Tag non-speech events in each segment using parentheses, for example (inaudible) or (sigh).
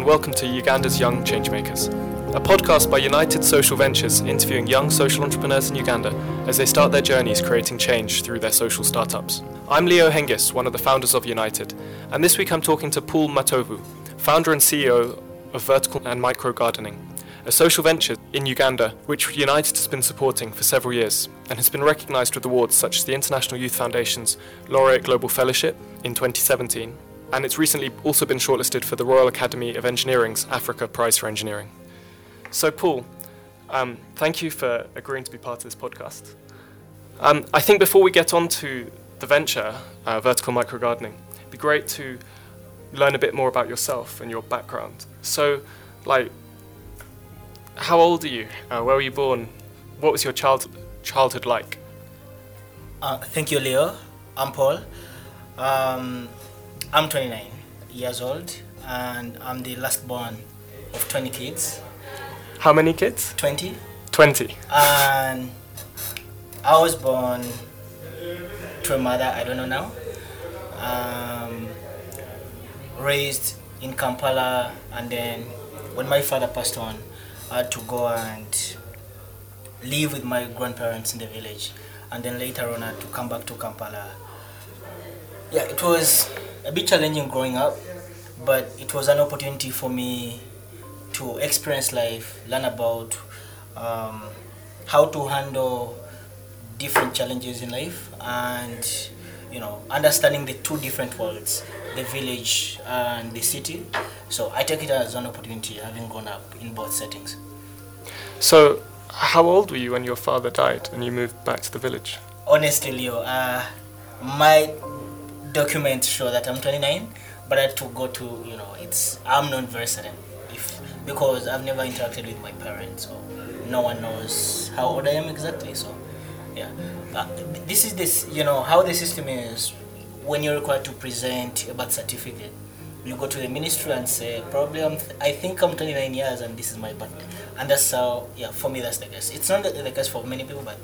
And welcome to Uganda's Young Changemakers, a podcast by United Social Ventures interviewing young social entrepreneurs in Uganda as they start their journeys creating change through their social startups. I'm Leo Hengis, one of the founders of United, and this week I'm talking to Paul Matovu, founder and CEO of Vertical and Micro Gardening, a social venture in Uganda which United has been supporting for several years and has been recognised with awards such as the International Youth Foundation's Laureate Global Fellowship in 2017 and it's recently also been shortlisted for the Royal Academy of Engineering's Africa Prize for Engineering. So, Paul, um, thank you for agreeing to be part of this podcast. Um, I think before we get on to the venture, uh, Vertical Micro Gardening, it'd be great to learn a bit more about yourself and your background. So, like, how old are you? Uh, where were you born? What was your child- childhood like? Uh, thank you, Leo. I'm Paul. Um, I'm 29 years old and I'm the last born of 20 kids. How many kids? 20. 20. And I was born to a mother, I don't know now. Um, raised in Kampala and then when my father passed on, I had to go and live with my grandparents in the village. And then later on I had to come back to Kampala. Yeah, it was a bit challenging growing up, but it was an opportunity for me to experience life, learn about um, how to handle different challenges in life, and you know, understanding the two different worlds, the village and the city. So I take it as an opportunity, having grown up in both settings. So, how old were you when your father died and you moved back to the village? Honestly, Leo, uh, my documents show that I'm 29, but I had to go to you know it's I'm not very certain if because I've never interacted with my parents, so no one knows how old I am exactly. So yeah, uh, this is this you know how the system is when you're required to present a birth certificate. You go to the ministry and say, probably I'm th- I think I'm 29 years and this is my birthday. And that's how, yeah, for me that's the case. It's not the, the case for many people, but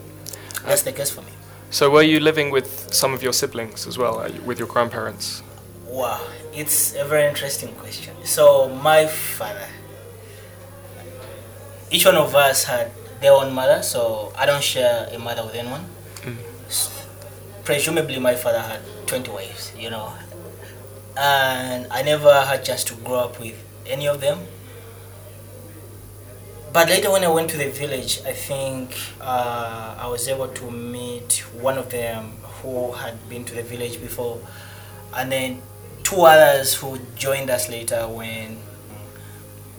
that's the case for me. So, were you living with some of your siblings as well, uh, with your grandparents? Wow, it's a very interesting question. So, my father, each one of us had their own mother, so I don't share a mother with anyone. Mm. Presumably, my father had 20 wives, you know, and I never had chance to grow up with any of them. But later, when I went to the village, I think uh, I was able to meet one of them who had been to the village before, and then two others who joined us later when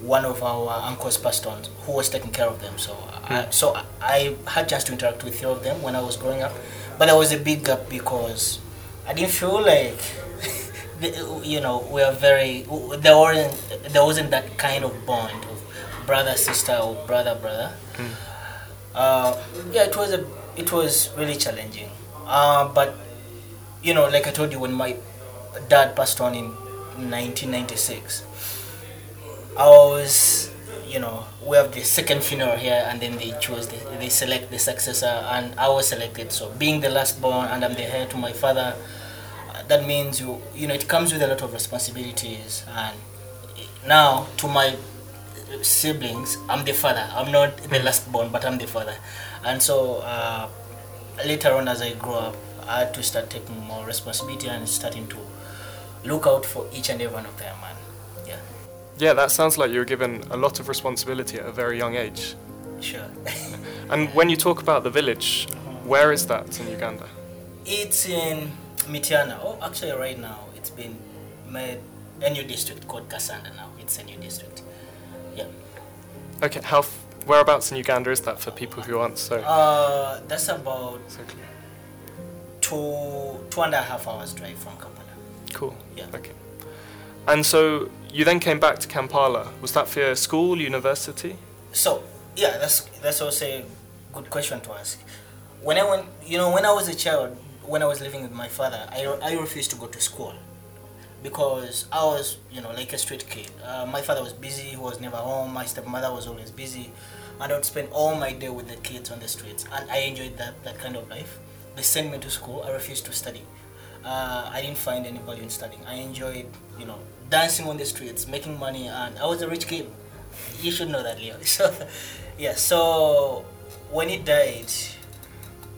one of our uncles passed on, who was taking care of them. So, I, so I had chance to interact with three of them when I was growing up, but there was a big gap because I didn't feel like. (laughs) You know, we are very. There wasn't there wasn't that kind of bond of brother sister or brother brother. Uh, yeah, it was a it was really challenging. Uh, but you know, like I told you, when my dad passed on in 1996, I was you know we have the second funeral here, and then they choose the, they select the successor, and I was selected. So being the last born, and I'm the heir to my father, that means you you know it comes with a lot of responsibilities, and now to my siblings, I'm the father. I'm not the last born, but I'm the father. And so uh, later on, as I grew up, I had to start taking more responsibility and starting to look out for each and every one of them. And yeah, Yeah, that sounds like you were given a lot of responsibility at a very young age. sure. (laughs) And when you talk about the village, where is that in Uganda? it's in Mityana. Oh, actually, right now it's been made a new district called Kassanda. Now it's a new district. Yeah. Okay, how f- whereabouts in Uganda is that for people who aren't so Uh, that's about so two two and a half hours drive from Kampala. Cool. Yeah. Okay. And so you then came back to Kampala. Was that for school, university? So yeah, that's that's also a good question to ask. When I went, you know, when I was a child, when I was living with my father, I, I refused to go to school because I was, you know, like a street kid. Uh, my father was busy; he was never home. My stepmother was always busy, and I would spend all my day with the kids on the streets, and I enjoyed that that kind of life. They sent me to school. I refused to study, uh, I didn't find any value in studying. I enjoyed, you know, dancing on the streets, making money, and I was a rich kid. You should know that, Leo. (laughs) So, yeah. So when he died,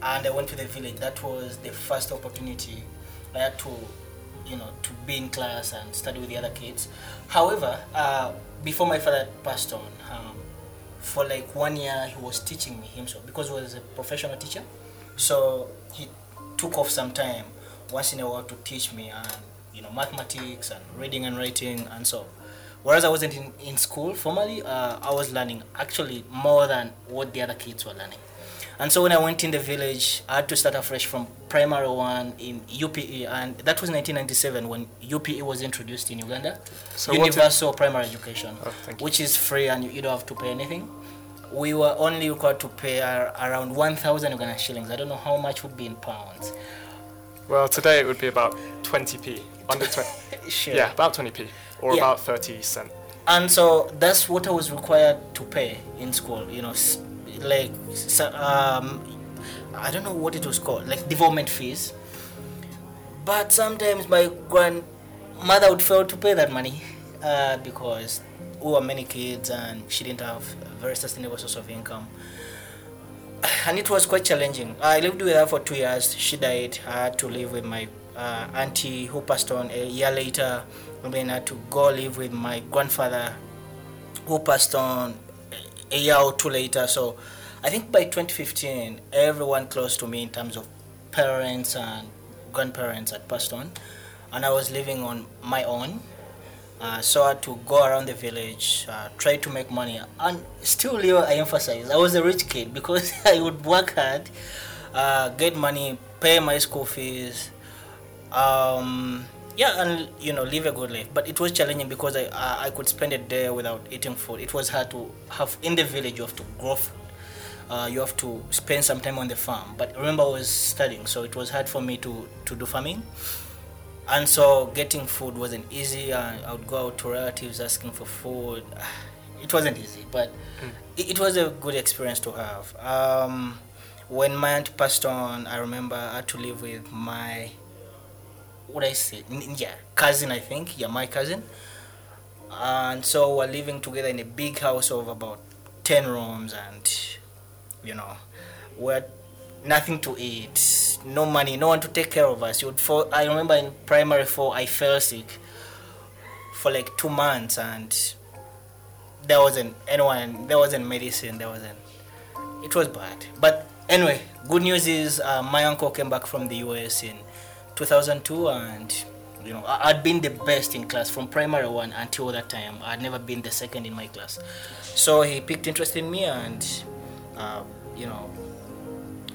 and I went to the village, that was the first opportunity I had to, you know, to be in class and study with the other kids. However, uh, before my father passed on, um, for like one year he was teaching me himself because he was a professional teacher. So he took off some time once in a while to teach me and you know mathematics and reading and writing and so. Whereas I wasn't in, in school formally, uh, I was learning actually more than what the other kids were learning. And so when I went in the village, I had to start afresh from primary one in UPE, and that was 1997 when UPE was introduced in Uganda, So Universal Primary Education, Oh, which is free and you, you don't have to pay anything. We were only required to pay ar- around 1,000 Ugandan shillings. I don't know how much would be in pounds. Well, today it would be about 20p. Under 20. (laughs) Sure. Yeah, about 20p. Or Yeah. about 30 cent. and so that's what I was required to pay in school. You know, like um, I don't know what it was called, like development fees. But sometimes my grandmother would fail to pay that money uh, because we were many kids and she didn't have a very sustainable source of income. And it was quite challenging. I lived with her for two years. She died. I had to live with my uh, auntie who passed on a year later. And then I had to go live with my grandfather who passed on a year or two later. So I think by 2015, everyone close to me in terms of parents and grandparents had passed on. And I was living on my own. Uh, so I had to go around the village, uh, try to make money. And still, Leo, I emphasize, I was a rich kid because (laughs) I would work hard, uh, get money, pay my school fees, um, yeah, and you know, live a good life. But it was challenging because I uh, I could spend a day without eating food. It was hard to have in the village. You have to grow food. Uh, you have to spend some time on the farm. But remember, I was studying, so it was hard for me to to do farming. And so getting food wasn't easy. Uh, I would go out to relatives asking for food. (sighs) It wasn't easy, but it, it was a good experience to have. Um, when my aunt passed on, I remember I had to live with my what I say, yeah, cousin, I think, yeah, my cousin. And so we're living together in a big house of about 10 rooms, and you know, we had nothing to eat, no money, no one to take care of us. You would fall, I remember in primary four, I fell sick for like two months, and there wasn't anyone, there wasn't medicine, there wasn't, it was bad. But anyway, good news is uh, my uncle came back from the US in 2002 and you know I'd been the best in class from primary one until that time. I'd never been the second in my class. So he picked interest in me and uh, you know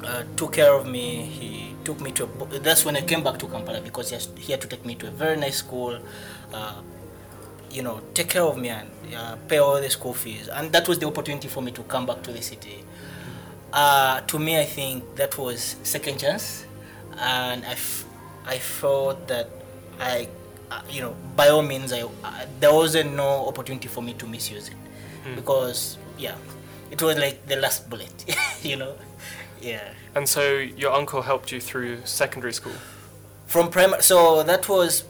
uh, took care of me. He took me to a, that's when I came back to Kampala because he, has, he had to take me to a very nice school uh, you know take care of me and uh, pay all the school fees. And that was the opportunity for me to come back to the city. Uh, to me, I think that was second chance, and I, f- I felt that I, uh, you know, by all means, I uh, there wasn't no opportunity for me to misuse it, because yeah, it was like the last bullet, (laughs) you know, yeah. And so your uncle helped you through secondary school. From primary, so that was.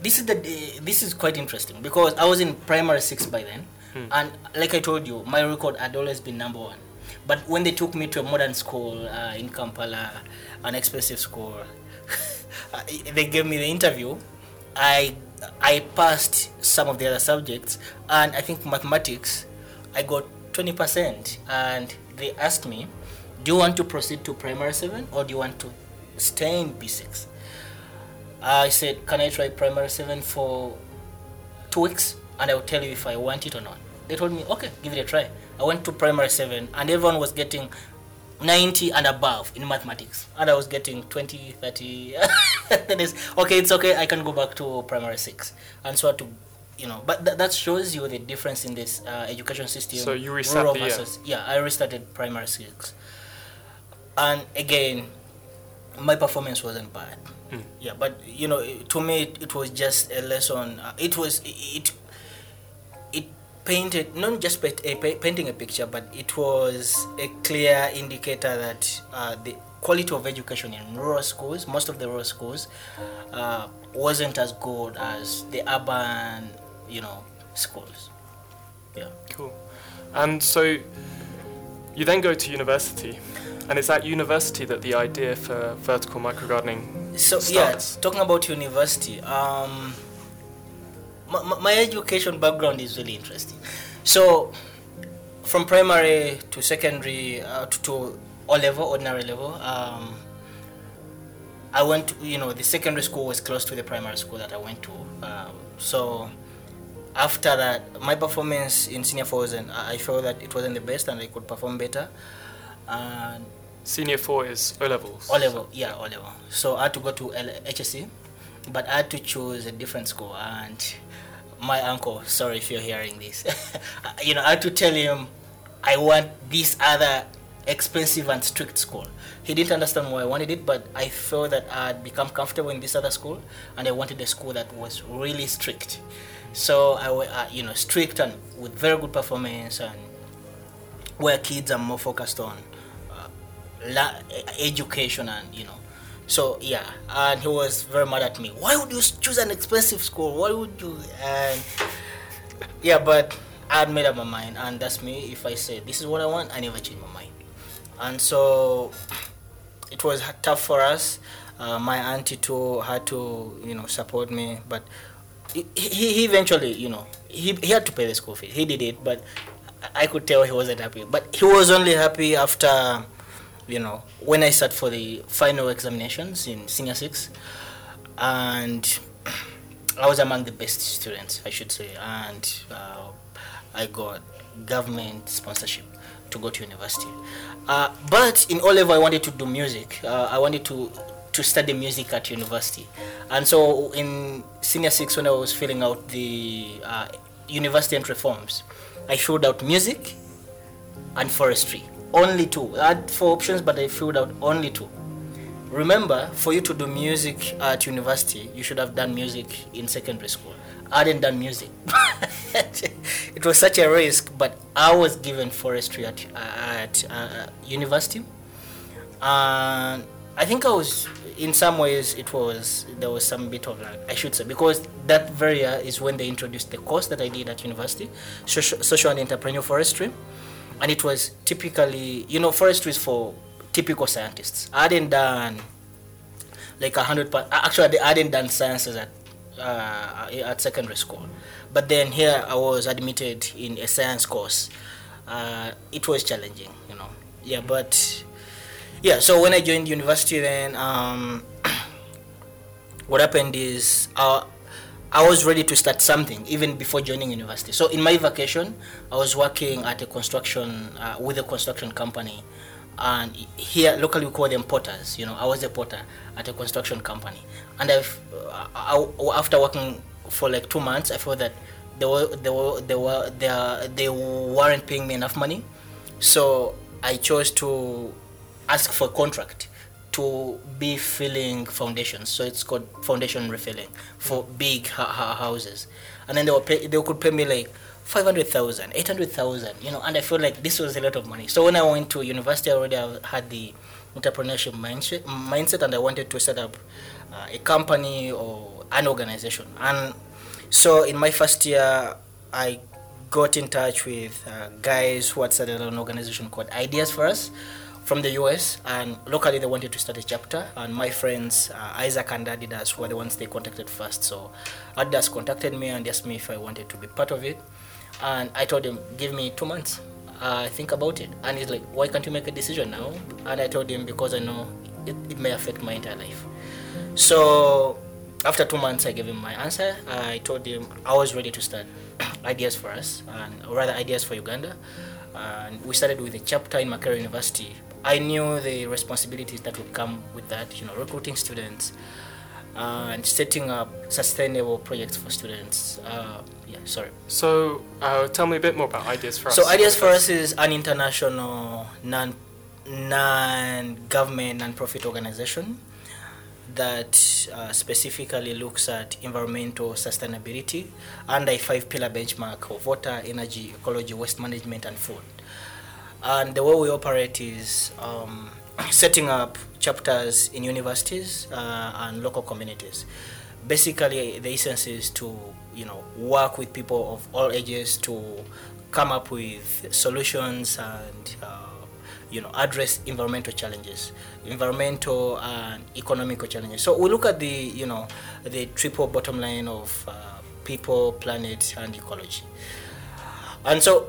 This is the this is quite interesting because I was in primary six by then, and like I told you, my record had always been number one. But when they took me to a modern school uh, in Kampala, an expensive school, uh, they gave me the interview. I I passed some of the other subjects, and I think mathematics, I got twenty percent. And they asked me, "Do you want to proceed to primary seven, or do you want to stay in B six? I said, "Can I try primary seven for two weeks, and I will tell you if I want it or not." They told me, "Okay, give it a try." I went to primary seven, and everyone was getting 90 and above in mathematics, and I was getting 20, 30. (laughs) it's okay, it's okay. I can go back to primary six, and so to. You know, but th- that shows you the difference in this uh, education system. So you restart rural the year? versus- Yeah, I restarted primary six, and again, my performance wasn't bad. Mm. Yeah, but you know, it- to me, it, it was just a lesson. Uh, it was it painted not just pa- a, painting a picture, but it was a clear indicator that uh, the quality of education in rural schools, most of the rural schools, uh, wasn't as good as the urban, you know, schools. Yeah. Cool. And so you then go to university, and it's at university that the idea for vertical microgardening So starts. yeah, talking about university, um, my, my- education background is really interesting. So from primary to secondary uh, to, to O level, ordinary level, um, I went. To, you know, the secondary school was close to the primary school that I went to. Um, so after that, my performance in senior four. I I felt that it wasn't the best, and I could perform better. And Senior four is O levels. O level, yeah, O level. So I had to go to L- HSC, but I had to choose a different school. And my uncle, sorry if you're hearing this, (laughs) you know, I had to tell him I want this other expensive and strict school. He didn't understand why I wanted it, but I felt that I had become comfortable in this other school, and I wanted a school that was really strict. So I, uh, you know, strict and with very good performance, and where kids are more focused on uh, education and you know so yeah and he was very mad at me. Why would you choose an expensive school? Why would you? And yeah but i made up my mind and that's me. If i say this is what i want i never change my mind. And so it was tough for us. Uh, my auntie too had to you know support me but he, he eventually you know he, he had to pay the school fee. He did it but i could tell he wasn't happy. But he was only happy after you know when i sat for the final examinations in senior six and i was among the best students i should say and uh, i got government sponsorship to go to university. Uh, but in O level i wanted to do music. Uh, i wanted to to study music at university. And so in senior six when i was filling out the uh, university entry forms i filled out music and forestry. Only two. I had four options, but I filled out only two. Remember, for you to do music at university, you should have done music in secondary school. I hadn't done music. (laughs) it was such a risk, but I was given forestry at, at uh, university. And I think I was, in some ways, it was, there was some bit of like, I should say, because that very year is when they introduced the course that I did at university, social, social and entrepreneurial forestry and it was typically you know forestry is for typical scientists. I hadn't done like a hundred per actually i hadn't done sciences at uh, at secondary school. But then here i was admitted in a science course. Uh, it was challenging you know. Yeah but yeah so when i joined university then um, (clears throat) what happened is uh, I was ready to start something even before joining university. So in my vacation, I was working at a construction uh, with a construction company, and here locally we call them porters. You know, I was a porter at a construction company, and I've uh, I, after working for like two months, I felt that they were they were they were they, they weren't paying me enough money, so I chose to ask for a contract to be filling foundations. So it's called foundation refilling for big ha- houses. And then they were pay, they could pay me like 500,000, 800,000, you know, and I felt like this was a lot of money. So when I went to university, I already had the entrepreneurship mindset, mindset and I wanted to set up uh, a company or an organization. And so in my first year, I got in touch with uh, guys who had started an organization called Ideas for Us from the US, and locally they wanted to start a chapter. And my friends uh, Isaac and Adidas were the ones they contacted first. So Adidas contacted me and asked me if I wanted to be part of it, and I told him, "Give me two months. Uh, think about it." And he's like, "Why can't you make a decision now?" And I told him because I know it, it may affect my entire life. So after two months, I gave him my answer. I told him I was ready to start (clears throat) ideas for us, and or rather ideas for Uganda. And we started with a chapter in Makerere University. I knew the responsibilities that would come with that, you know, recruiting students and setting up sustainable projects for students. Uh, yeah, sorry. So, uh, tell me a bit more about Ideas for Us. So Ideas for Us is an international non non-government non-profit organization that uh, specifically looks at environmental sustainability under a five-pillar benchmark of water, energy, ecology, waste management, and food. And the way we operate is um, (clears throat) setting up chapters in universities uh, and local communities. Basically, the essence is to you know work with people of all ages to come up with solutions and uh, you know address environmental challenges environmental and economical challenges so we look at the you know the triple bottom line of uh, people planet and ecology and so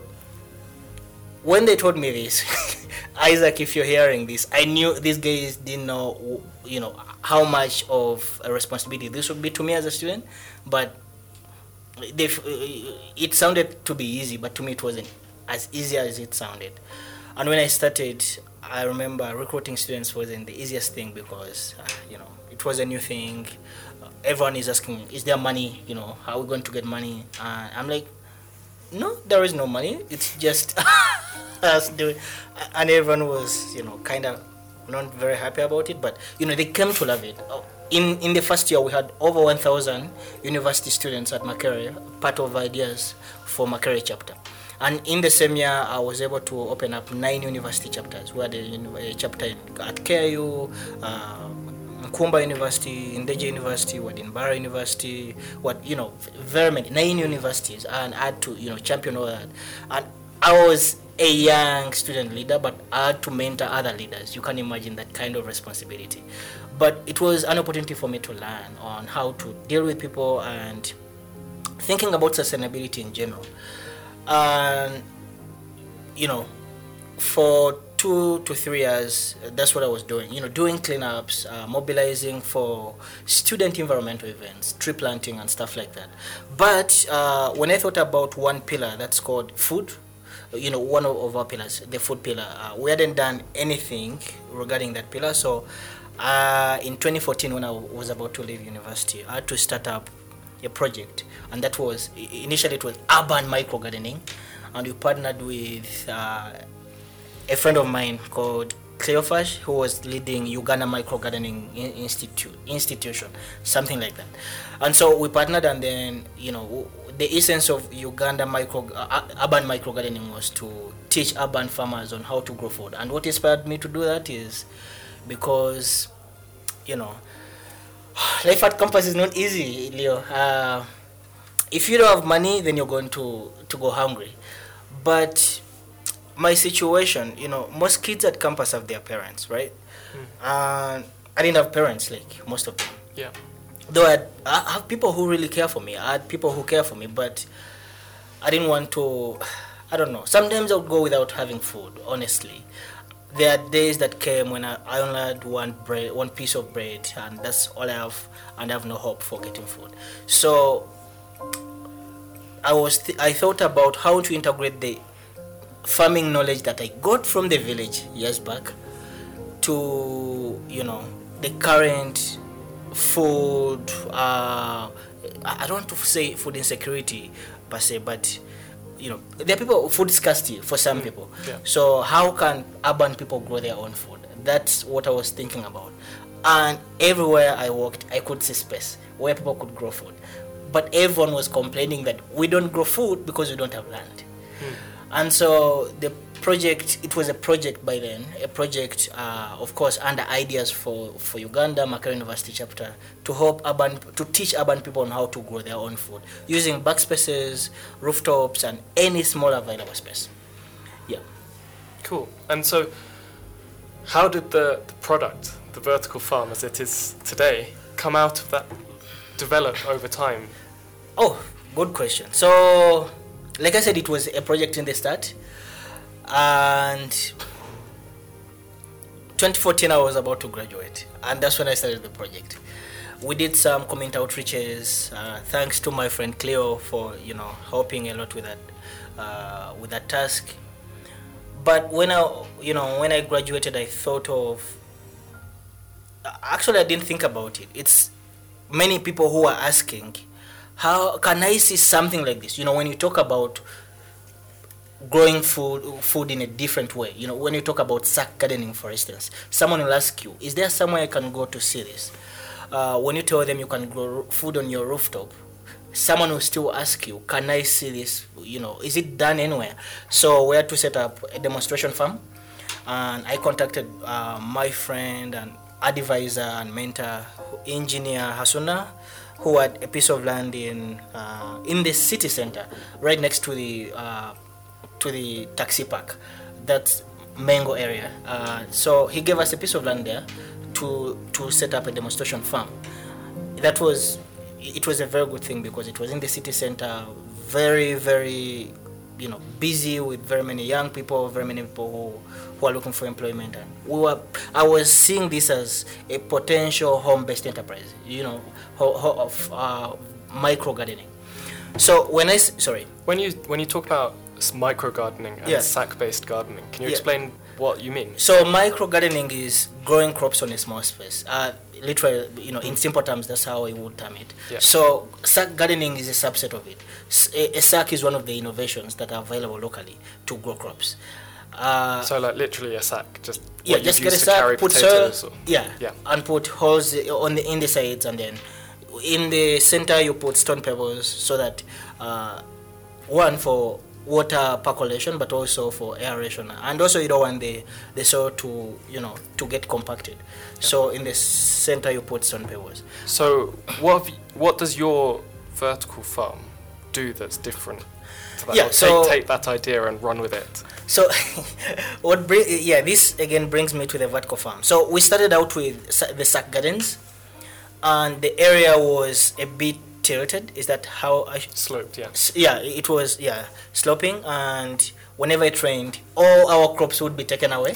when they told me this (laughs) isaac if you're hearing this i knew these guys didn't know you know how much of a responsibility this would be to me as a student but they, it sounded to be easy but to me it wasn't as easy as it sounded and when I started, I remember recruiting students wasn't the easiest thing because, uh, you know, it was a new thing. Uh, everyone is asking, is there money? You know, how are we going to get money? And I'm like, no, there is no money. It's just (laughs) us doing. And everyone was, you know, kind of not very happy about it, but, you know, they came to love it. Oh, in, in the first year, we had over 1,000 university students at Makerere, part of ideas for Makerere chapter. And in the same year, I was able to open up nine university chapters. We had a, a chapter in, at KIU, uh, Nkumba University, Ndejje University, Wadinbara University, what you know, very many nine universities, and I had to you know champion all that. And I was a young student leader, but I had to mentor other leaders. You can imagine that kind of responsibility. But it was an opportunity for me to learn on how to deal with people and thinking about sustainability in general and you know for two to three years that's what i was doing. You know doing cleanups uh, mobilizing for student environmental events tree planting and stuff like that. But uh, when i thought about one pillar that's called food you know one of, our pillars the food pillar uh, we hadn't done anything regarding that pillar. So uh, in 2014 when i was about to leave university i had to start up a project, and that was initially it was urban micro gardening, and we partnered with uh, a friend of mine called Cleophas, who was leading Uganda Micro Gardening Institute institution, something like that. And so we partnered, and then you know the essence of Uganda micro uh, urban micro gardening was to teach urban farmers on how to grow food. And what inspired me to do that is because you know (sighs) life at campus is not easy, Leo. Uh, if you don't have money, then you're going to, to go hungry. But my situation, you know, most kids at campus have their parents, right? Mm. Uh, I didn't have parents, like most of them. Yeah. Though I, had, I have people who really care for me. I had people who care for me, but I didn't want to. I don't know. Sometimes I would go without having food, honestly there are days that came when I, I only had one bread, one piece of bread, and that's all I have, and I have no hope for getting food. So I was th- I thought about how to integrate the farming knowledge that I got from the village years back to you know the current food. Uh, I don't want to say food insecurity per se, but you know there are people food scarcity for some mm. people yeah. so how can urban people grow their own food that's what i was thinking about and everywhere i walked i could see space where people could grow food but everyone was complaining that we don't grow food because we don't have land mm. And so the project it was a project by then a project uh, of course under ideas for for uganda Makerere university chapter to help urban to teach urban people on how to grow their own food using backspaces rooftops and any small available space. Yeah. Cool. And so how did the, the product the vertical farm as it is today come out of that develop over time? Oh good question. So like i said it was a project in the start and 2014 I was about to graduate, and that's when I started the project. We did some community outreaches. Uh, thanks to my friend Cleo for you know helping a lot with that uh, with that task. But when I you know when I graduated, I thought of actually I didn't think about it. It's many people who are asking, how can I see something like this? You know, when you talk about growing food food in a different way. You know, when you talk about sack gardening, for instance, someone will ask you, "Is there somewhere I can go to see this?" Uh, when you tell them you can grow food on your rooftop, someone will still ask you, "Can I see this? You know, is it done anywhere?" So we had to set up a demonstration farm, and I contacted uh, my friend and advisor and mentor, engineer Hasuna, who had a piece of land in uh, in the city center, right next to the uh, to the taxi park. That's Mango area. Uh, so he gave us a piece of land there to to set up a demonstration farm. That was it was a very good thing because it was in the city center, very very you know busy with very many young people, very many people who, who are looking for employment, and we were. I was seeing this as a potential home-based enterprise, you know, ho- ho- of uh, micro gardening. So when I sorry, When you when you talk about micro gardening and Yeah. sack-based gardening, can you Yeah. explain what you mean? So micro gardening is growing crops on a small space. Uh, literally, you know, in simple terms, that's how I would term it. Yeah. So sack gardening is a subset of it. S- A, a sack is one of the innovations that are available locally to grow crops. Uh, So like literally a sack, just yeah, just get a sack, put soil, or- yeah, Yeah. and put holes on the in the sides, and then in the center you put stone pebbles so that uh, one for water percolation, but also for aeration, and also you don't want the the soil to you know to get compacted. So in the center you put stone pebbles. So what you, what does your vertical farm do that's different? To that? Yeah, Or so- take, take that idea and run with it. So, (laughs) what bring yeah this again brings me to the vertical farm. So we started out with the sack gardens, and the area was a bit tilted. Is that how I? Sh- Sloped, yeah. s- yeah, it was yeah sloping, and whenever it rained, all our crops would be taken away.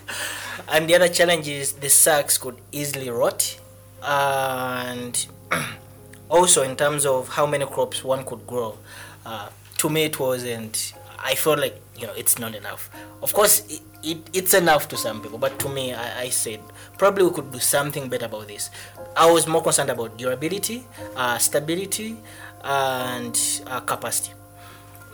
(laughs) and the other challenge is the sacks could easily rot, and (clears throat) also in terms of how many crops one could grow. Uh, to me, it wasn't. I felt like you know it's not enough. Of course, it, it, it's enough to some people, but to me, I, I said probably we could do something better about this. I was more concerned about durability, uh, stability, and uh, capacity.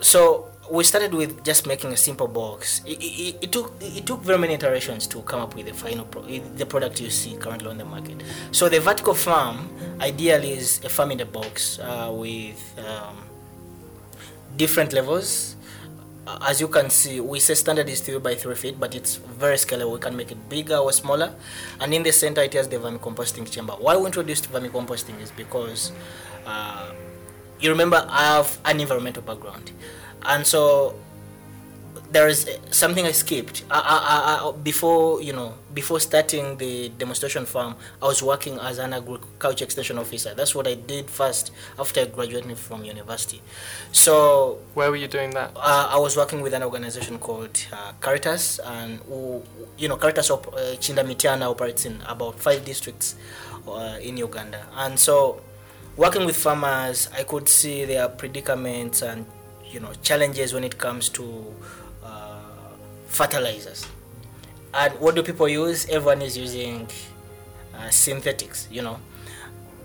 So we started with just making a simple box. It, it, it took it took very many iterations to come up with the final pro- the product you see currently on the market. So the vertical farm ideally is a farm in a box uh, with um, different levels. Uh, As you can see, we say standard is three by three feet, but it's very scalable. We can make it bigger or smaller. And in the center, it has the vermicomposting chamber. Why we introduced vermicomposting is because uh, you remember I have an environmental background, and so there is something I skipped. I, I, I, before you know, before starting the demonstration farm, I was working as an agriculture extension officer. That's what I did first after graduating from university. So Where were you doing that? uh, I was working with an organization called uh, Caritas, and who, you know, Caritas op- uh, Kiyinda-Mityana operates in about five districts uh, in Uganda, and so working with farmers, I could see their predicaments and you know challenges when it comes to uh, fertilizers. And what do people use? Everyone is using uh, synthetics, you know.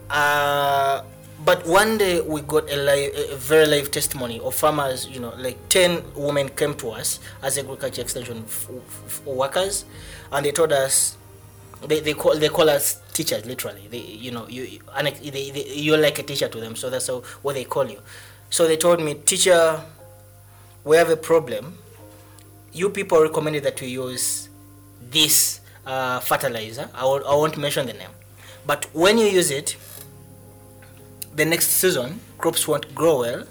Uh, but one day we got a, a very live testimony of farmers, you know, like 10 women came to us as agriculture extension f- f- workers, and they told us, they, they, call, they call us teachers, literally. They, you know, you, they, they, you're like a teacher to them, so that's how, what they call you. So they told me, teacher, we have a problem. You people recommended that we use this uh, fertilizer. I, will, I won't mention the name. But when you use it, the next season crops won't grow well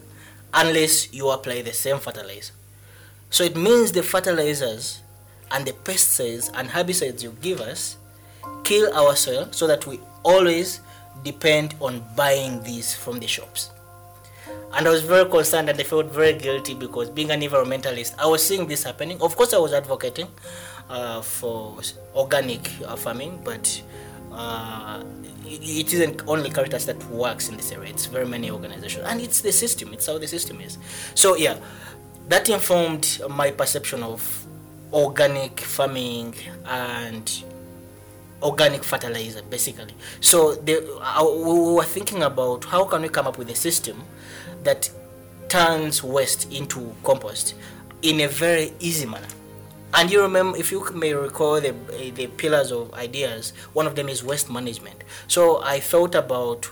unless you apply the same fertilizer. So it means the fertilizers and the pesticides and herbicides you give us kill our soil so that we always depend on buying these from the shops. And I was very concerned and I felt very guilty because being an environmentalist, I was seeing this happening. Of course, I was advocating uh, for organic uh, farming, but uh, it isn't only Caritas that works in this area. It's very many organizations, and it's the system. It's how the system is. So yeah, that informed my perception of organic farming and organic fertilizer basically so the, uh, we were thinking about how can we come up with a system that turns waste into compost in a very easy manner and you remember if you may recall the, the pillars of ideas one of them is waste management so i thought about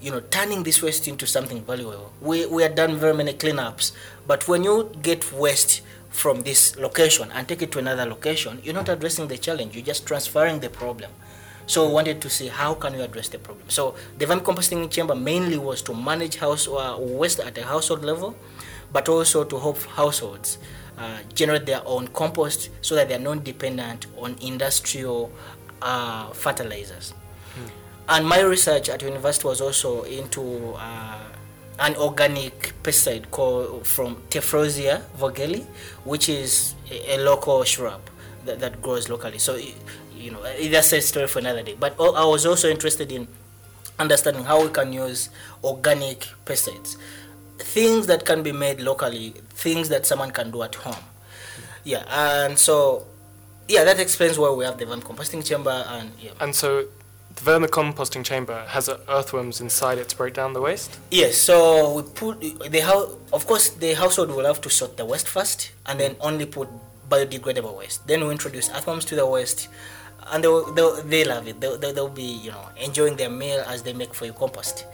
you know turning this waste into something valuable we, we had done very many cleanups but when you get waste from this location and take it to another location, you're not addressing the challenge. You're just transferring the problem. So we wanted to see how can we address the problem. So the vermicomposting chamber mainly was to manage house uh, waste at a household level, but also to help households uh, generate their own compost so that they're not dependent on industrial uh, fertilizers. And my research at university was also into uh, an organic pesticide called from Tephrosia vogelii, which is a, a local shrub that, that grows locally. So, you know, that's a story for another day. But I was also interested in understanding how we can use organic pesticides, things that can be made locally, things that someone can do at home. Yeah, and so, yeah, that explains why we have the vermicomposting chamber and yeah. And so the vermicomposting chamber has earthworms inside it to break down the waste? Yes, so we put the house. Of course, the household will have to sort the waste first, and then mm. only put biodegradable waste. Then we introduce earthworms to the waste, and they will, they'll, they love it. They'll, they'll, they'll be you know enjoying their meal as they make for your compost.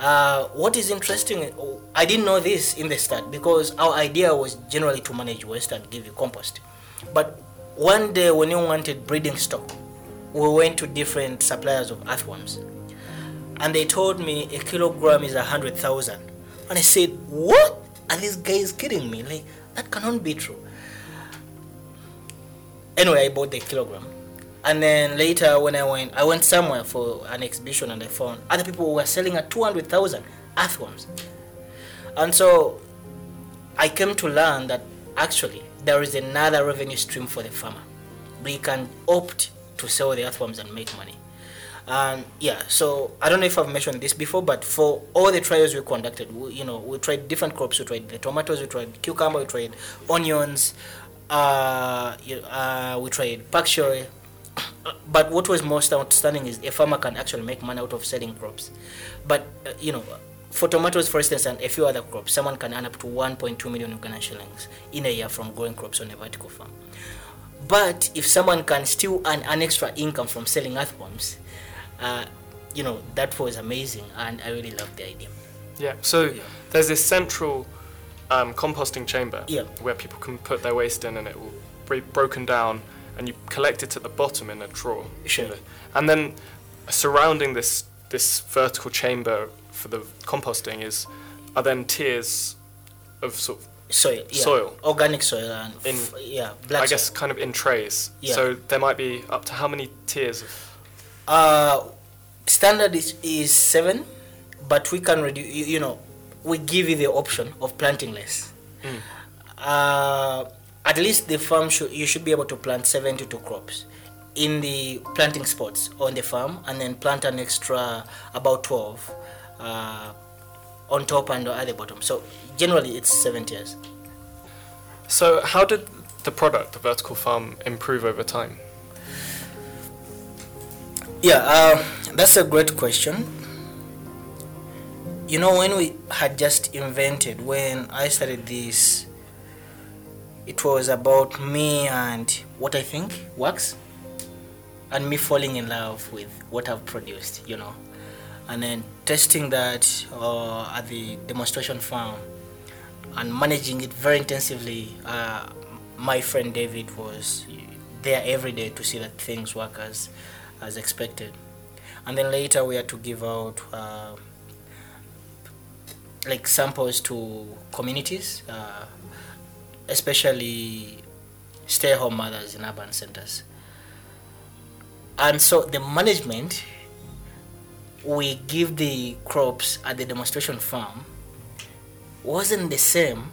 Uh, what is interesting, I didn't know this in the start because our idea was generally to manage waste and give you compost. But one day when you wanted breeding stock, we went to different suppliers of earthworms. And they told me a kilogram is a hundred thousand. And i said what? Are these guys kidding me? Like that cannot be true. Anyway i bought the kilogram and then later when i went i went somewhere for an exhibition and i found other people were selling at 200000 earthworms and so i came to learn that actually there is another revenue stream for the farmer. We can opt to sell the earthworms and make money. And yeah so i don't know if i've mentioned this before but for all the trials we conducted we, you know we tried different crops. We tried the tomatoes we tried cucumber we tried onions uh, uh, we tried pak choy but what was most outstanding is a farmer can actually make money out of selling crops but uh, you know for tomatoes for instance and a few other crops someone can earn up to 1.2 million Ugandan shillings in a year from growing crops on a vertical farm but if someone can still earn an extra income from selling earthworms uh, you know that was amazing and i really loved the idea Yeah. So Yeah. there's this central um, composting chamber Yeah. where people can put their waste in and it will be broken down and you collect it at the bottom in a drawer. Sure. you know. And then surrounding this this vertical chamber for the composting is are then tiers of sort of soil yeah. Soil. organic soil and In- f- yeah black I guess soil. kind of in trays. Yeah. So there might be up to how many tiers of uh standard is, is seven but we can reduce you, you know we give you the option of planting less Mm. uh, at least the farm should you should be able to plant 72 crops in the planting spots on the farm and then plant an extra about 12 uh, on top and at the bottom so generally it's seven tiers So how did the product, the vertical farm, improve over time? Yeah, uh, that's a great question. You know, when we had just invented, when I started this, it was about me and what I think works, and me falling in love with what I've produced, you know, and then testing that uh, at the demonstration farm and managing it very intensively. Uh, my friend David was there every day to see that things work as as expected. And then later we had to give out uh, like samples to communities, especially stay-home mothers in urban centers. And so the management, we give the crops at the demonstration farm wasn't the same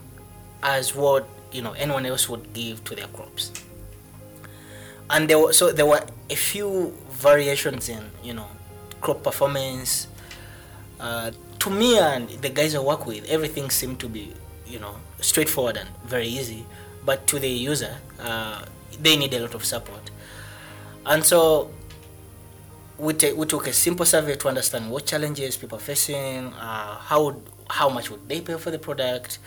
as what you know anyone else would give to their crops and there were so there were a few variations in you know crop performance uh, to me and the guys I work with everything seemed to be you know straightforward and very easy. But to the user uh, they need a lot of support. And so we, ta- we took a simple survey to understand what challenges people are facing uh, how would, how much would they pay for the product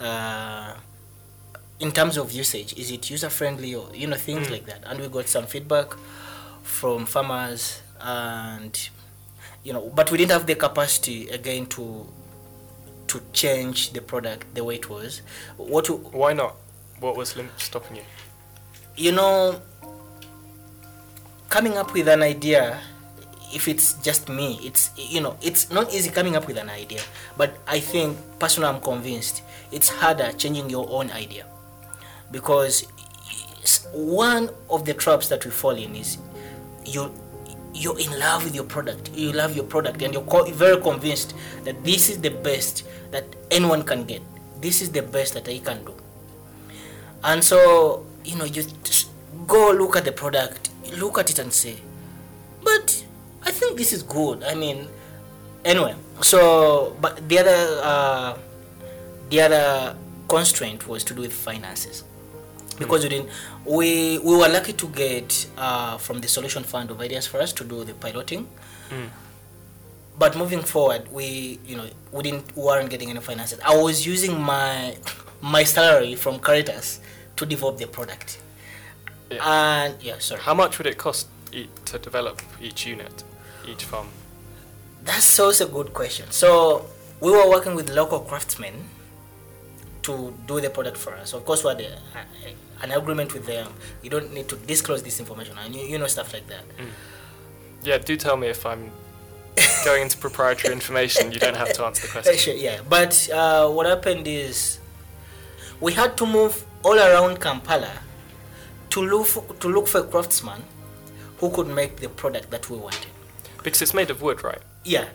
uh, in terms of usage is it user friendly or you know things Mm. like that. And we got some feedback from farmers and you know but we didn't have the capacity again to to change the product the way it was what Why not? What was stopping you? You know, coming up with an idea, if it's just me, it's you know, it's not easy coming up with an idea. But I think personally, I'm convinced it's harder changing your own idea because one of the traps that we fall in is you you're in love with your product. You love your product and you're very convinced that this is the best that anyone can get. This is the best that i can do. And so you know you just go look at the product look at it and say but i think this is good. I mean anyway so but the other uh, the other constraint was to do with finances because we didn't we we were lucky to get uh, from the solution fund of ideas for us to do the piloting Mm. but moving forward we you know we didn't we weren't getting any finances i was using my my salary from caritas to develop the product Yeah. and yeah sorry How much would it cost e- to develop each unit, each farm? That's also a good question. So we were working with local craftsmen to do the product for us. Of course, we had a, a- an agreement with them. You don't need to disclose this information, and you, you know stuff like that. Yeah, do tell me if I'm going into proprietary information. You don't have to answer the (laughs) question. sure, yeah. But uh, what happened is we had to move all around Kampala to look for, to look for a craftsman who could make the product that we wanted. Because it's made of wood, right? Yeah.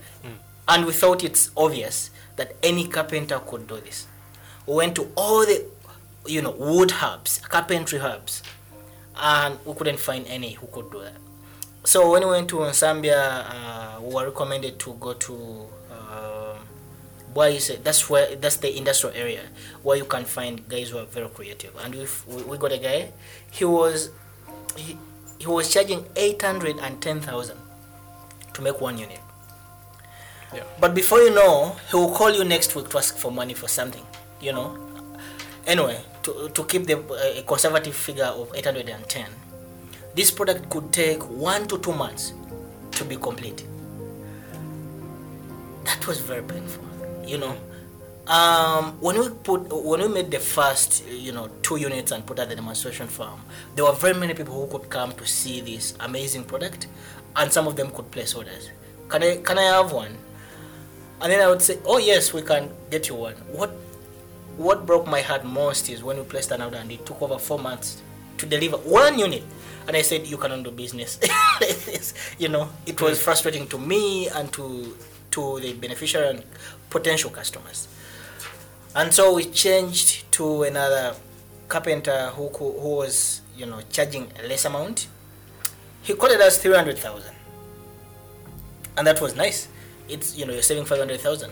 And we thought it's obvious that any carpenter could do this. We went to all the, you know, wood hubs, carpentry hubs, and we couldn't find any who could do that. So when we went to Zambia, uh, we were recommended to go to, um why is it? That's where that's the industrial area where you can find guys who are very creative. And we we, we got a guy. He was he, he was charging eight hundred and ten thousand to make one unit. Yeah. But before you know, he will call you next week to ask for money for something, you know. Anyway, to, to keep the uh, conservative figure of 810, this product could take one to two months to be complete. That was very painful, you know. Um, when we put when we made the first you know two units and put at the demonstration farm, there were very many people who could come to see this amazing product, and some of them could place orders. Can I can I have one? And then I would say, oh yes, we can get you one. What what broke my heart most is when we placed an order and it took over four months to deliver one unit. And I said, you cannot do business. (laughs) you know, it was mm. frustrating to me and to to the beneficiary and potential customers. And so we changed to another carpenter who who was you know charging a less amount. He quoted us three hundred thousand, and that was nice. It's you know you're saving five hundred thousand.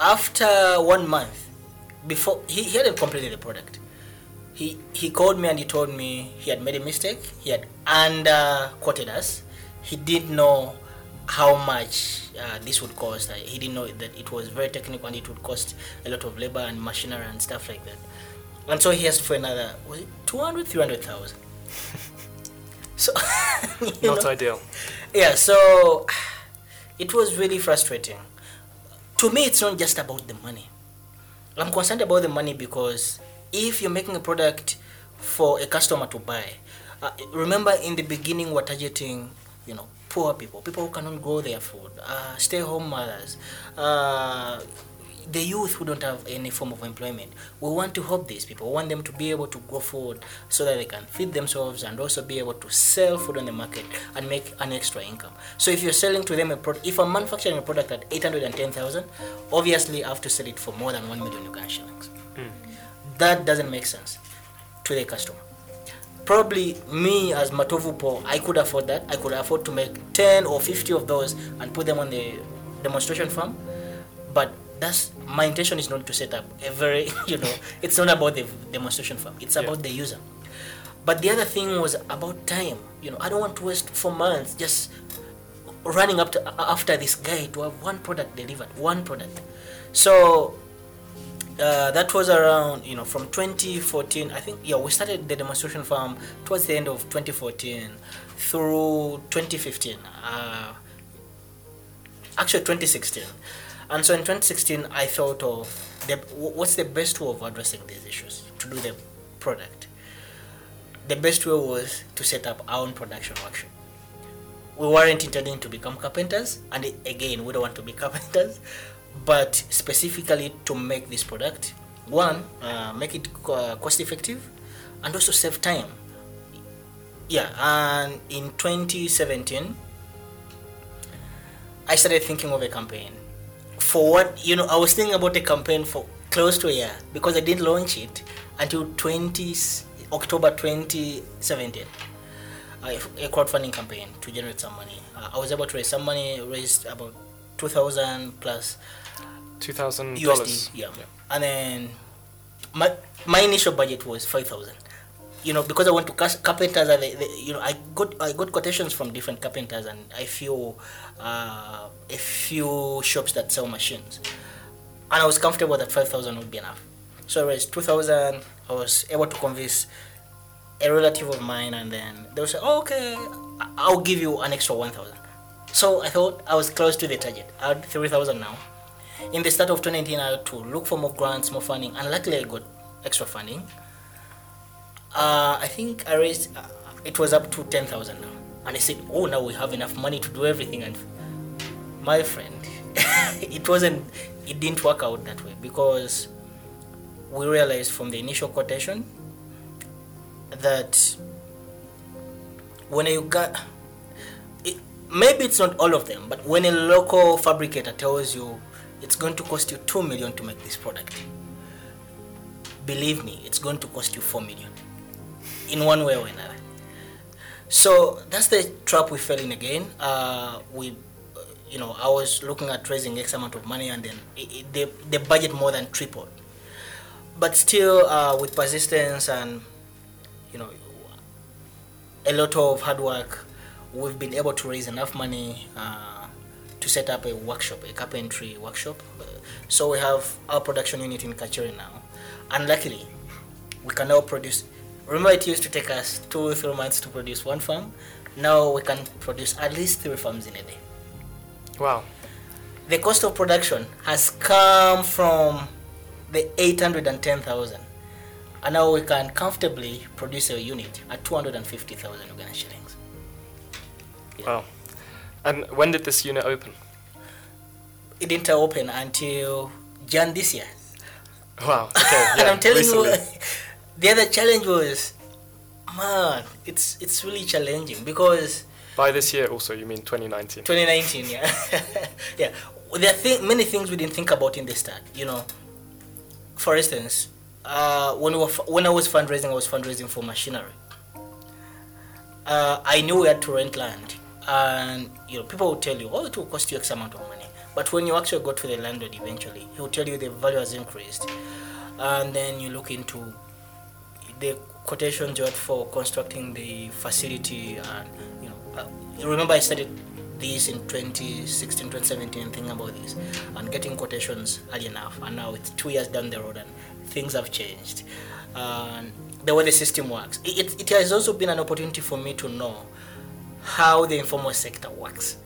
After one month, before he, he hadn't completed the product, he he called me and he told me he had made a mistake. He had under quoted us. He didn't know how much uh, this would cost. Uh, he didn't know that it was very technical and it would cost a lot of labor and machinery and stuff like that. And so he asked for another was it 200, 300,000. (laughs) so (laughs) Not know, ideal. yeah, so it was really frustrating. To me, it's not just about the money. I'm concerned about the money because if you're making a product for a customer to buy, uh, remember in the beginning we're targeting, you know, poor people, people who cannot grow their food, uh, stay-home mothers, uh, the youth who don't have any form of employment. We want to help these people. We want them to be able to grow food so that they can feed themselves and also be able to sell food on the market and make an extra income. So if you're selling to them a product, if I'm manufacturing a product at 810,000, obviously I have to sell it for more than 1 million Uganda shillings. Hmm. That doesn't make sense to the customer. Probably me as Matovu Paul, I could afford that. I could afford to make 10 or 50 of those and put them on the demonstration farm. But that's my intention is not to set up a very, (laughs) you know, it's not about the demonstration farm. It's Yeah. about the user. But the other thing was about time. You know, I don't want to waste four months just running up to, after this guy to have one product delivered, one product. So uh, that was around you know from 2014 i think yeah we started the demonstration farm towards the end of 2014 through 2015 uh, actually 2016 and so in 2016 i thought of the, what's the best way of addressing these issues to do the product? The best way was to set up our own production workshop. We weren't intending to become carpenters, and again, we don't want to be (laughs) carpenters, but specifically to make this product, one, uh, make it cost effective, and also save time. Yeah, and in 2017, I started thinking of a campaign. For what, you know, I was thinking about a campaign for close to a year because I didn't launch it until 20, October 2017. A crowdfunding campaign to generate some money. Uh, I was able to raise some money, raised about 2000 plus 2000 USD. Yeah. yeah. And then my my initial budget was 5000 you know because I went to carpenters and they, they, you know I got I got quotations from different carpenters and I feel uh, a few shops that sell machines. And I was comfortable that 5000 would be enough. So I raised 2000 I was able to convince a relative of mine and then they say oh, okay I'll give you an extra 1000 so I thought I was close to the target. I had 3000 now. In the start of 2019 I had to look for more grants more funding and luckily I got extra funding. Uh, I think I raised uh, it was up to 10,000 now and I said oh now we have enough money to do everything and my friend (laughs) it wasn't it didn't work out that way because we realized from the initial quotation that when you got it, maybe it's not all of them but when a local fabricator tells you it's going to cost you 2 million to make this product believe me it's going to cost you 4 million in one way or another. So that's the trap we fell in again. Uh, we, you know, I was looking at raising X amount of money, and then it, it, the the budget more than tripled. But still, uh, with persistence and you know, a lot of hard work, we've been able to raise enough money uh, to set up a workshop, a carpentry workshop. so we have our production unit in Kacheri now, and luckily, we can now produce Remember, it used to take us two or three months to produce one farm. Now we can produce at least three farms in a day. Wow. The cost of production has come from the 810,000 and now we can comfortably produce a unit at 250,000 Uganda shillings. Yeah. Wow. And when did this unit open? It didn't open until Jan this year. Wow. Okay. (laughs) Yeah, and I'm telling recently. you, (laughs) the other challenge was, man, it's it's really challenging because. By this year, also, you mean 2019? 2019, yeah, (laughs) yeah. There are th- many things we didn't think about in the start. You know, for instance, uh, when we were f- when I was fundraising, I was fundraising for machinery. Uh, I knew we had to rent land, and you know, people would tell you, "Oh, it will cost you X amount of money." But when you actually go to the landlord, eventually, he will tell you the value has increased, and then you look into the quotations you had for constructing the facility and you know uh, remember I studied this in 2016 2017 thinking about this and getting quotations early enough. And now it's two years down the road and things have changed. And the way the system works it, it has also been an opportunity for me to know how the informal sector works.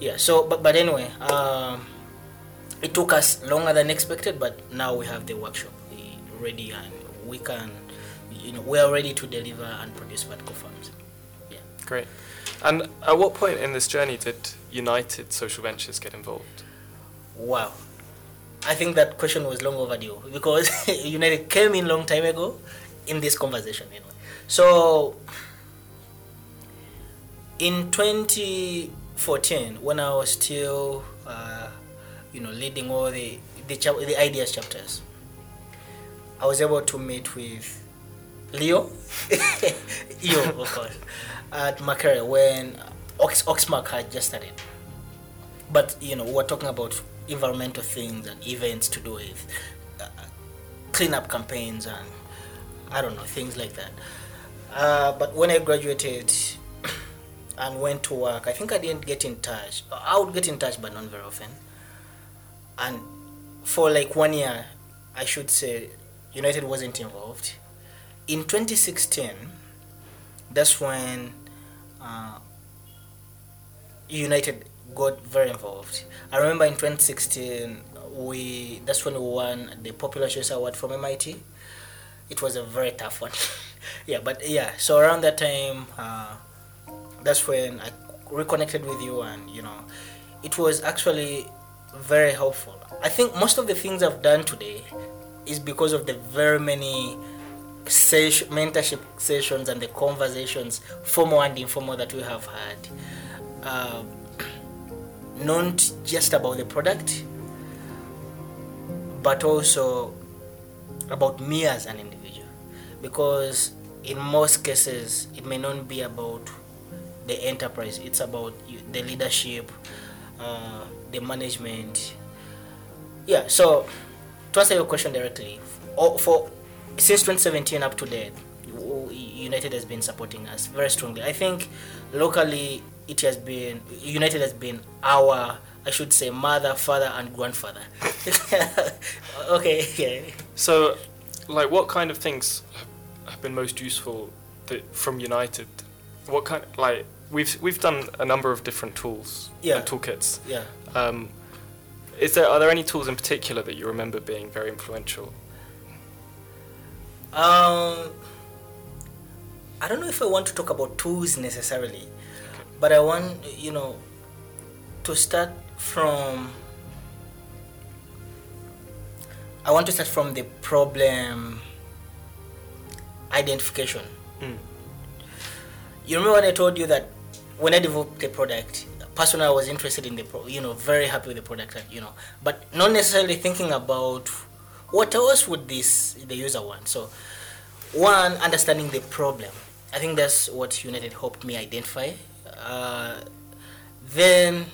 Yeah so but, but anyway um, it took us longer than expected but now we have the workshop ready and we can you know we are ready to deliver and produce vertical farms. Yeah. Great. And at what point in this journey did United Social Ventures get involved? Wow. I think that question was long overdue because (laughs) United came in long time ago in this conversation anyway. So in 2014 when I was still uh, you know leading all the the, the ideas chapters I was able to meet with Leo, (laughs) Leo, of course, at Makerere when Ox, OxMak had just started. But you know, we were talking about environmental things and events to do with uh, cleanup campaigns and I don't know things like that. Uh, but when I graduated (coughs) and went to work, I think I didn't get in touch. I would get in touch, but not very often. And for like one year, I should say, United wasn't involved in 2016, that's when uh, United got very involved. I remember in 2016 we that's when we won the Popular Choice Award from MIT. It was a very tough one. (laughs) yeah, but yeah. So around that time, uh, that's when I reconnected with you, and you know, it was actually very helpful. I think most of the things I've done today is because of the very many mentorship sessions and the conversations, formal and informal, that we have had. Uh, not just about the product, but also about me as an individual. Because in most cases, it may not be about the enterprise, it's about the leadership, uh, the management. Yeah, so to answer your question directly, for since 2017 up to date, United has been supporting us very strongly. I think locally it has been United has been our I should say mother, father, and grandfather. (laughs) okay, yeah. So, like, what kind of things have been most useful that, from United? What kind, like, we've we've done a number of different tools yeah. and toolkits. Yeah. Um, is there are there any tools in particular that you remember being very influential? Um, I don't know if I want to talk about tools necessarily, but I want you know to start from. I want to start from the problem identification. Mm. You remember when I told you that when I developed the product, personally I was interested in the pro, you know, very happy with the product, you know, but not necessarily thinking about what else would this the user want. So, one understanding the problem. I think that's what United helped me identify. Uh, then,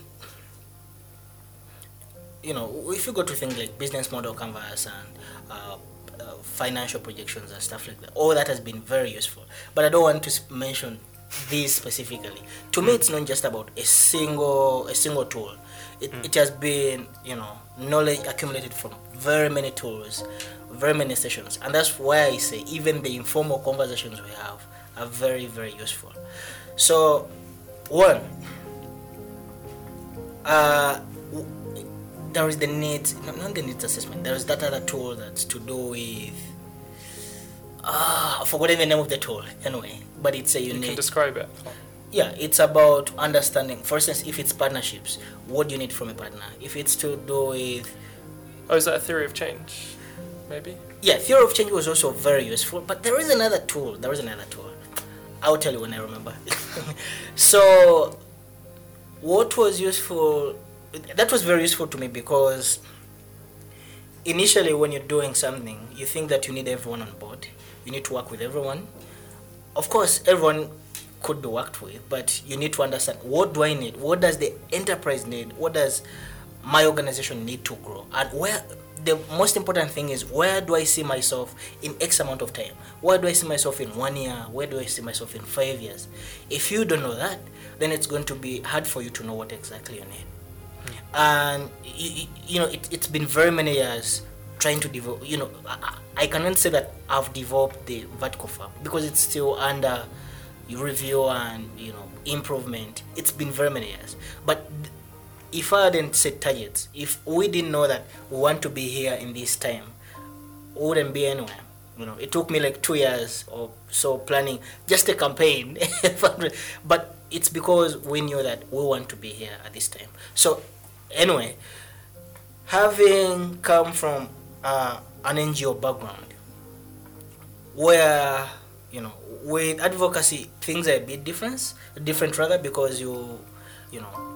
you know, if you go to things like business model canvas and uh, uh, financial projections and stuff like that, all that has been very useful. But I don't want to mention this specifically. To me, it's not just about a single a single tool. It, mm. it has been you know knowledge accumulated from very many tools, very many sessions, and that's why I say even the informal conversations we have are very very useful. So, one, uh, there is the needs not the needs assessment. There is that other tool that's to do with ah, I've forgotten the name of the tool anyway, but it's a unique. You can describe it. Yeah, it's about understanding. For instance, if it's partnerships, what do you need from a partner? If it's to do with. Oh, is that a theory of change? Maybe? Yeah, theory of change was also very useful, but there is another tool. There is another tool. I'll tell you when I remember. (laughs) so, what was useful? That was very useful to me because initially, when you're doing something, you think that you need everyone on board you need to work with everyone. Of course, everyone could be worked with, but you need to understand what do I need? What does the enterprise need? What does my organization need to grow? And where the most important thing is where do I see myself in X amount of time? Where do I see myself in one year? Where do I see myself in five years? If you don't know that, then it's going to be hard for you to know what exactly you need. Mm. And you, you know, it, it's been very many years trying to develop. You know, I, I cannot say that I've developed the vertical farm because it's still under review and you know improvement. It's been very many years, but if I hadn't set targets, if we didn't know that we want to be here in this time, we wouldn't be anywhere. You know, it took me like two years or so planning just a campaign, (laughs) but it's because we knew that we want to be here at this time. So, anyway, having come from uh, an NGO background where you know with advocacy things are a bit different different rather because you you know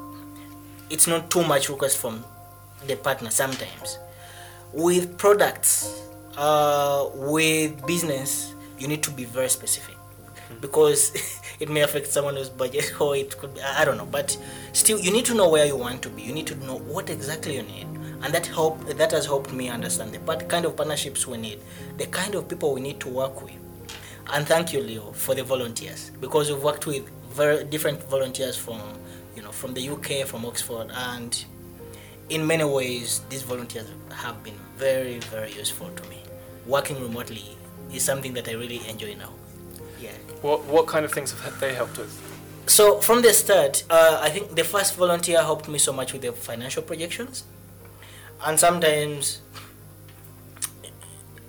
it's not too much request from the partner sometimes. With products uh, with business you need to be very specific. Mm-hmm. because (laughs) it may affect someone else's budget (laughs) or it could be, i don't know but still you need to know where you want to be. You need to know what exactly you need. And that help that has helped me understand the part, kind of partnerships we need, the kind of people we need to work with. And thank you, Leo, for the volunteers. Because we've worked with very different volunteers from from the UK, from Oxford, and in many ways these volunteers have been very very useful to me. Working remotely is something that I really enjoy now. Yeah. What what kind of things have they helped with? So from the start, uh, I think the first volunteer helped me so much with the financial projections and sometimes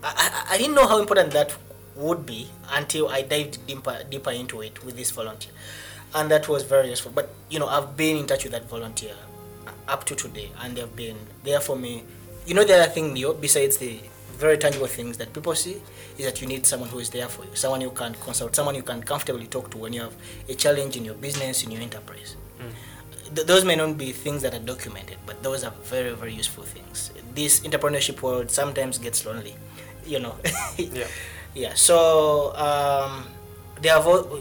I, I, didn't know how important that would be until I dived deeper deeper into it with this volunteer, and that was very useful. But you know, I've been in touch with that volunteer up to today, and they've been there for me. You know, the other thing, Leo, besides the very tangible things that people see, is that you need someone who is there for you, someone you can consult, someone you can comfortably talk to when you have a challenge in your business, in your enterprise. Th- those may not be things that are documented, but those are very, very useful things. This entrepreneurship world sometimes gets lonely, you know. (laughs) Yeah. Yeah. So um, they have al-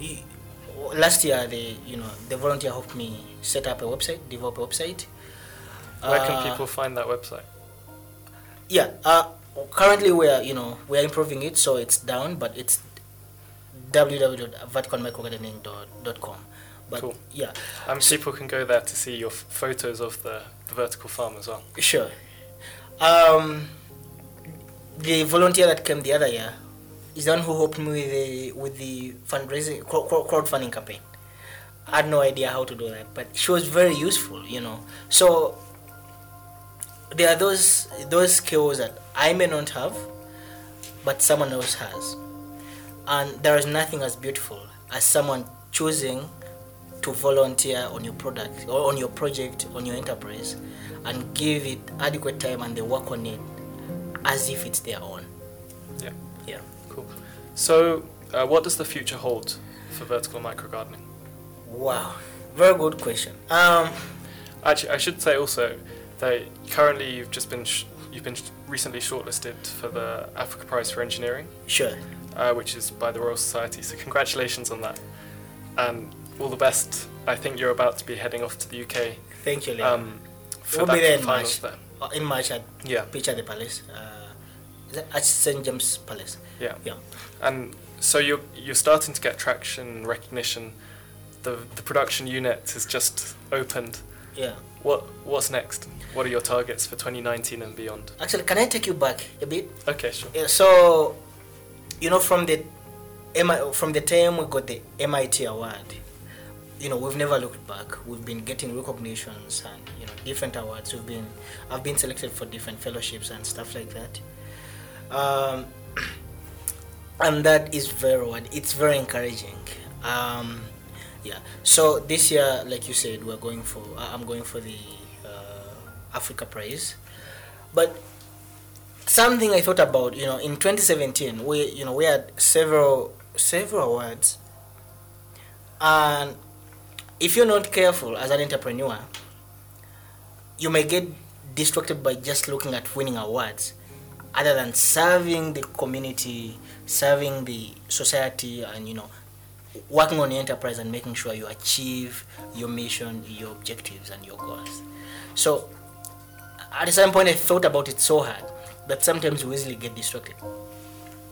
last year they you know the volunteer helped me set up a website, develop a website. Where can Uh, people find that website? Yeah. Uh, currently we're you know we're improving it, so it's down, but it's www.verticalmicrogardening.com. But Cool. yeah, And people can go there to see your f- photos of the, the vertical farm as well. Sure. Um, the volunteer that came the other year is the one who helped me with the with the fundraising crowd- crowd- crowdfunding campaign. I had no idea how to do that, but she was very useful, you know. So there are those those skills that I may not have, but someone else has, and there is nothing as beautiful as someone choosing to volunteer on your product or on your project on your enterprise and give it adequate time and they work on it as if it's their own. So, uh, what does the future hold for vertical micro gardening? wow very good question um Actually, I should say also that currently you've just been sh- you've been sh- recently shortlisted for the Africa Prize for Engineering, sure uh, which is by the Royal Society. So congratulations on that, and all the best. I think you're about to be heading off to the UK thank you Leo. um, for We'll that be there in March. there. Uh, in march at Yeah, pitch at the palace uh at st james palace yeah, yeah and so you're you're starting to get traction, and recognition. The the production unit has just opened. yeah What what's next? What are your targets for 2019 and beyond? actually can i take you back a bit Okay, sure. Yeah, so, you know, from the from the time we got the MIT award, you know, we've never looked back. We've been getting recognitions and you know different awards. We've been, I've been selected for different fellowships and stuff like that. Um, and that is very rewarding. It's very encouraging. Um, yeah. So this year, like you said, we're going for. I- I'm going for the uh, Africa Prize, but something I thought about, you know, in 2017, we, you know, we had several, several awards, and if you're not careful as an entrepreneur, you may get distracted by just looking at winning awards, other than serving the community, serving the society, and you know, working on the enterprise and making sure you achieve your mission, your objectives, and your goals. So at some point I thought about it so hard that sometimes we easily get distracted.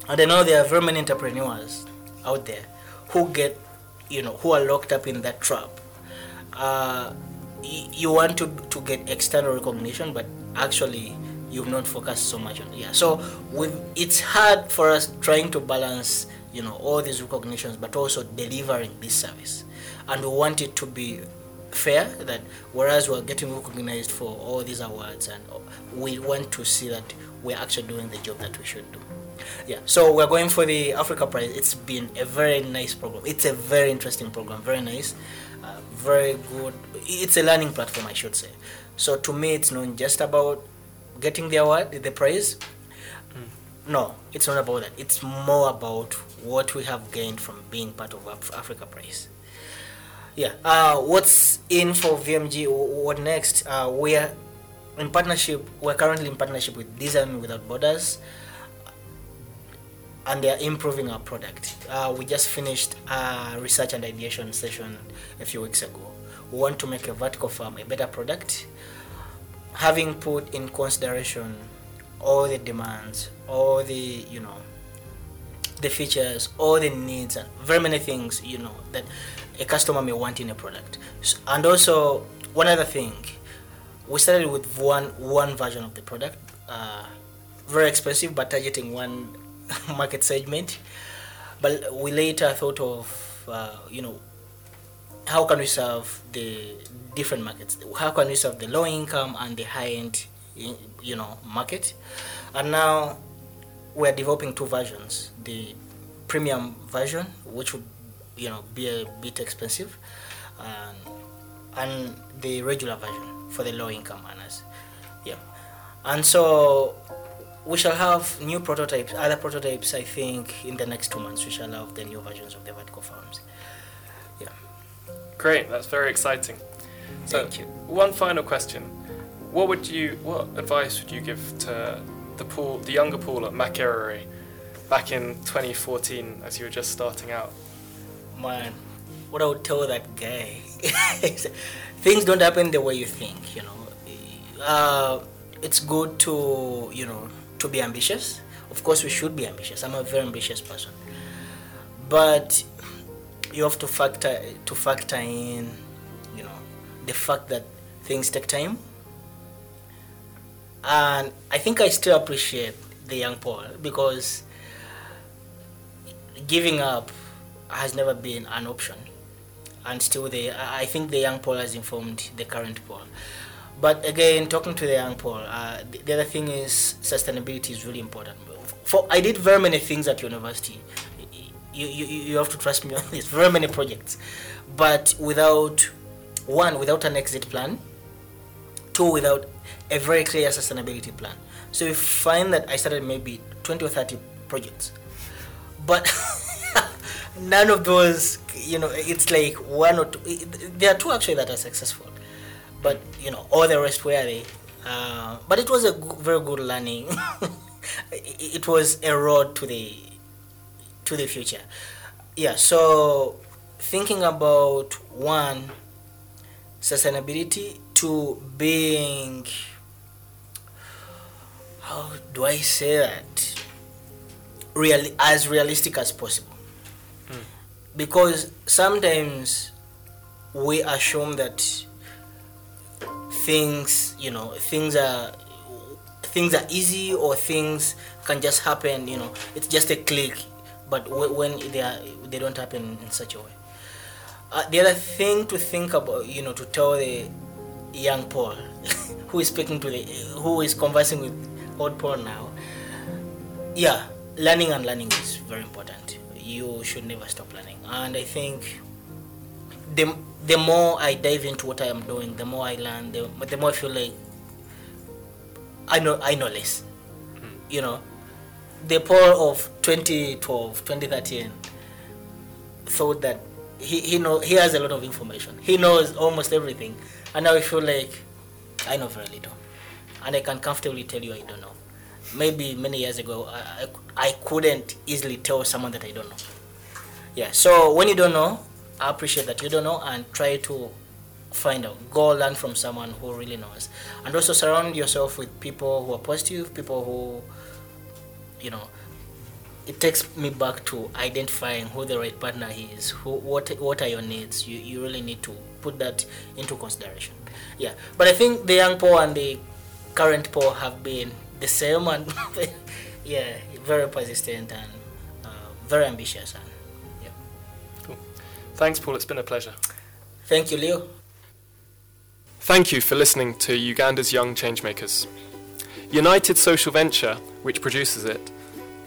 And I know there are very many entrepreneurs out there who get, you know, who are locked up in that trap. Uh, you want to, to get external recognition, but actually you've not focused so much on yeah. So it's hard for us trying to balance, you know, all these recognitions, but also delivering this service, and we want it to be fair that whereas we're getting recognized for all these awards and we want to see that we're actually doing the job that we should do. Yeah so we're going for the africa prize. It's been a very nice program. It's a very interesting program very nice uh, very good. It's a learning platform i should say. So to me it's not just about getting the award the prize no it's not about that it's more about what we have gained from being part of Af- africa prize yeah. Uh, what's in for VMG? Wh- What next? Uh, we are in partnership. We're currently in partnership with Design Without Borders, and they are improving our product. Uh, we just finished a research and ideation session a few weeks ago. We want to make a vertical farm a better product, having put in consideration all the demands, all the you know the features, all the needs, and very many things you know that a customer may want in a product. And also one other thing, we started with one one version of the product, uh, very expensive, but targeting one (laughs) market segment. But we later thought of uh, you know how can we serve the different markets? How can we serve the low income and the high end you know market, and now we're developing two versions: the premium version, which would you know be a bit expensive, and and the regular version for the low income earners. Yeah, and so we shall have new prototypes, other prototypes. I think in the next two months we shall have the new versions of the vertical farms. Great, that's very exciting. So, Thank you. one final question: What would you, what advice would you give to the Paul, the younger Paul at Makerere, back in 2014 as you were just starting out? Man, what I would tell that guy (laughs) things don't happen the way you think, you know. Uh, it's good to, you know, to be ambitious. Of course, we should be ambitious. I'm a very ambitious person. But you have to factor to factor in, you know, the fact that things take time. And I think I still appreciate the young Paul because giving up has never been an option. And still the i think the young paul has informed the current paul. But again talking to the young paul uh, the, the other thing is sustainability is really important. For i did very many things at university you, you, you have to trust me on this. (laughs) Very many projects. But without one without an exit plan. Two without a very clear sustainability plan. So you find that i started maybe 20 or 30 projects. But (laughs) none of those you know it's like one or two there are two actually that are successful. But you know all the rest were they? Uh, but it was a very good learning. (laughs) It was a road to the to the future. Yeah so thinking about one sustainability to being how do i say that? Real as realistic as possible. Hmm. Because sometimes we assume that things you know things are things are easy or things can just happen you know it's just a click but wh- when they are they don't happen in such a way. Uh, the other thing to think about you know to tell the young paul (laughs) who is speaking to the who is conversing with old paul now yeah learning and learning is very important. You should never stop learning. And i think the, the more i dive into what i am doing the more i learn the, the more i feel like i know i know less you know the paul of 2012 2013 thought that he, he know he has a lot of information he knows almost everything and now i feel like i know very little and i can comfortably tell you i don't know maybe many years ago I, I couldn't easily tell someone that I don't know. Yeah, so when you don't know, I appreciate that you don't know and try to find out. Go learn from someone who really knows. And also surround yourself with people who are positive, people who, you know, it takes me back to identifying who the right partner is, who, what, what are your needs. You, you really need to put that into consideration. Yeah, but I think the young Paul and the current Paul have been the same and (laughs) yeah, very persistent and uh, very ambitious. And yeah, cool Thanks, Paul. It's been a pleasure. thank you, Leo. Thank you for listening to Uganda's Young Changemakers. United Social Venture, which produces it,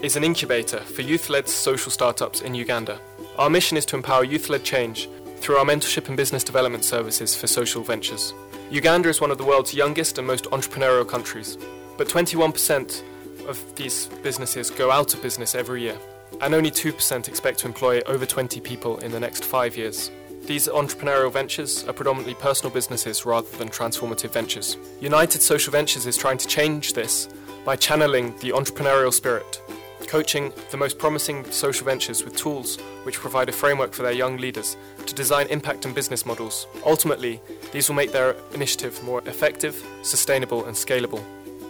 is an incubator for youth led social startups in Uganda. Our mission is to empower youth led change through our mentorship and business development services for social ventures. Uganda is one of the world's youngest and most entrepreneurial countries, but 21% of these businesses go out of business every year, and only 2% expect to employ over 20 people in the next five years. These entrepreneurial ventures are predominantly personal businesses rather than transformative ventures. United Social Ventures is trying to change this by channeling the entrepreneurial spirit, coaching the most promising social ventures with tools which provide a framework for their young leaders to design impact and business models. Ultimately, these will make their initiative more effective, sustainable, and scalable.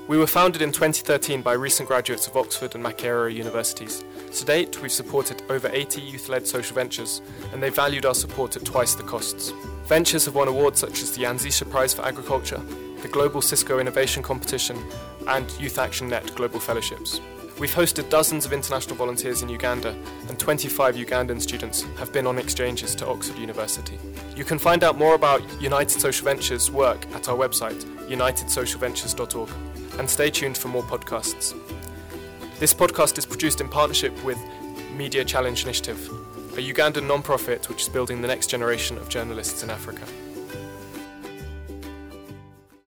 We were founded in 2013 by recent graduates of Oxford and Makerere universities. To date, we've supported over 80 youth led social ventures, and they valued our support at twice the costs. Ventures have won awards such as the Anzisha Prize for Agriculture, the Global Cisco Innovation Competition, and Youth Action Net Global Fellowships. We've hosted dozens of international volunteers in Uganda, and 25 Ugandan students have been on exchanges to Oxford University. You can find out more about United Social Ventures' work at our website, unitedsocialventures.org, and stay tuned for more podcasts. This podcast is produced in partnership with Media Challenge Initiative, a Ugandan non-profit which is building the next generation of journalists in Africa.